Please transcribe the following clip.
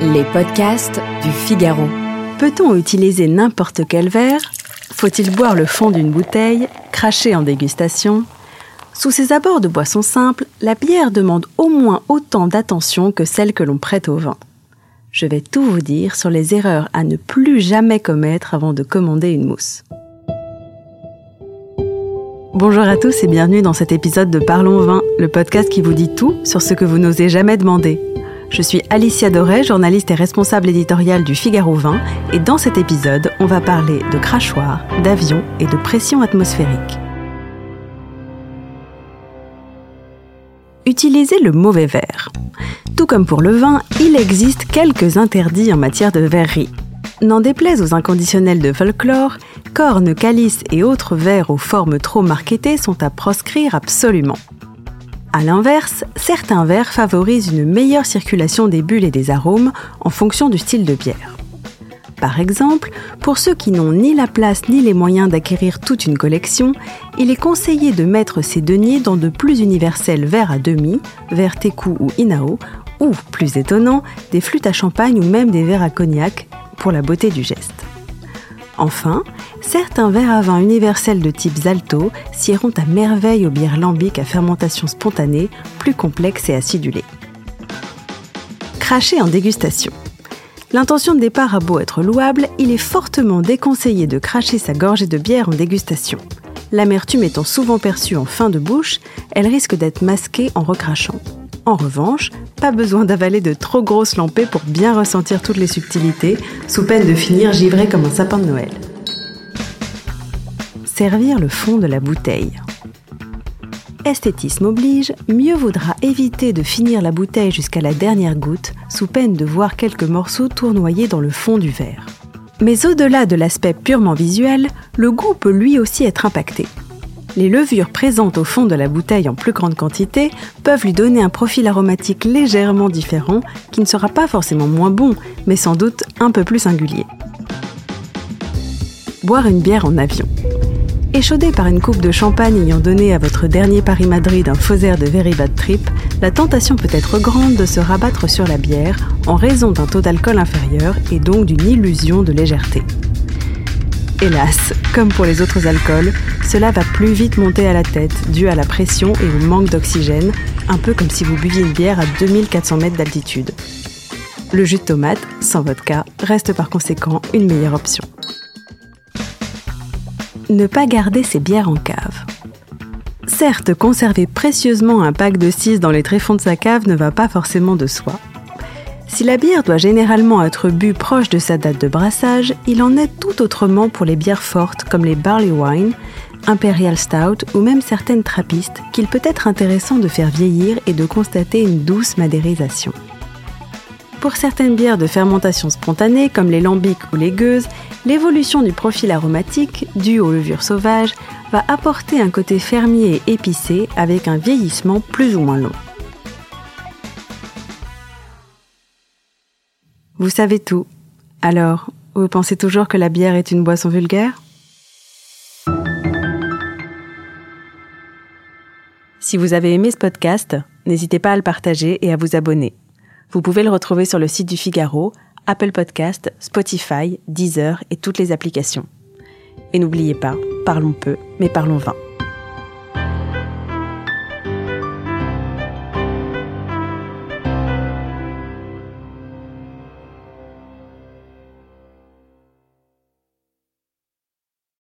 Les podcasts du Figaro. Peut-on utiliser n'importe quel verre? Faut-il boire le fond d'une bouteille Cracher en dégustation? Sous ces abords de boissons simples, la bière demande au moins autant d'attention que celle que l'on prête au vin. Je vais tout vous dire sur les erreurs à ne plus jamais commettre avant de commander une mousse. Bonjour à tous et bienvenue dans cet épisode de Parlons Vin, le podcast qui vous dit tout sur ce que vous n'osez jamais demander. Je suis Alicia Doré, journaliste et responsable éditoriale du Figaro Vin, et dans cet épisode, on va parler de crachoir, d'avion et de pression atmosphérique. Utilisez le mauvais verre. Tout comme pour le vin, il existe quelques interdits en matière de verrerie. N'en déplaise aux inconditionnels de folklore, cornes, calices et autres verres aux formes trop marketées sont à proscrire absolument. A l'inverse, certains verres favorisent une meilleure circulation des bulles et des arômes en fonction du style de bière. Par exemple, pour ceux qui n'ont ni la place ni les moyens d'acquérir toute une collection, il est conseillé de mettre ces deniers dans de plus universels verres à demi, verres Teku ou Inao, ou, plus étonnant, des flûtes à champagne ou même des verres à cognac, pour la beauté du geste. Enfin, certains verres à vin universels de type Zalto s'iront à merveille aux bières lambiques à fermentation spontanée, plus complexes et acidulées. Cracher en dégustation. L'intention de départ a beau être louable, il est fortement déconseillé de cracher sa gorgée de bière en dégustation. L'amertume étant souvent perçue en fin de bouche, elle risque d'être masquée en recrachant. En revanche, pas besoin d'avaler de trop grosses lampées pour bien ressentir toutes les subtilités, sous peine de finir givré comme un sapin de Noël. Servir le fond de la bouteille. Esthétisme oblige, mieux vaudra éviter de finir la bouteille jusqu'à la dernière goutte, sous peine de voir quelques morceaux tournoyer dans le fond du verre. Mais au-delà de l'aspect purement visuel, le goût peut lui aussi être impacté. Les levures présentes au fond de la bouteille en plus grande quantité peuvent lui donner un profil aromatique légèrement différent qui ne sera pas forcément moins bon, mais sans doute un peu plus singulier. Boire une bière en avion. Échaudé par une coupe de champagne ayant donné à votre dernier Paris-Madrid un faux air de very bad trip, la tentation peut être grande de se rabattre sur la bière en raison d'un taux d'alcool inférieur et donc d'une illusion de légèreté. Hélas, comme pour les autres alcools, cela va plus vite monter à la tête dû à la pression et au manque d'oxygène, un peu comme si vous buviez une bière à 2400 mètres d'altitude. Le jus de tomate, sans vodka, reste par conséquent une meilleure option. Ne pas garder ses bières en cave. Certes, conserver précieusement un pack de 6 dans les tréfonds de sa cave ne va pas forcément de soi, si la bière doit généralement être bue proche de sa date de brassage, il en est tout autrement pour les bières fortes comme les barley wine, imperial stout ou même certaines trappistes qu'il peut être intéressant de faire vieillir et de constater une douce madérisation. Pour certaines bières de fermentation spontanée comme les lambics ou les gueuses, l'évolution du profil aromatique, dû aux levures sauvages, va apporter un côté fermier et épicé avec un vieillissement plus ou moins long. Vous savez tout. Alors, vous pensez toujours que la bière est une boisson vulgaire? Si vous avez aimé ce podcast, n'hésitez pas à le partager et à vous abonner. Vous pouvez le retrouver sur le site du Figaro, Apple Podcast, Spotify, Deezer et toutes les applications. Et n'oubliez pas, parlons peu, mais parlons vin.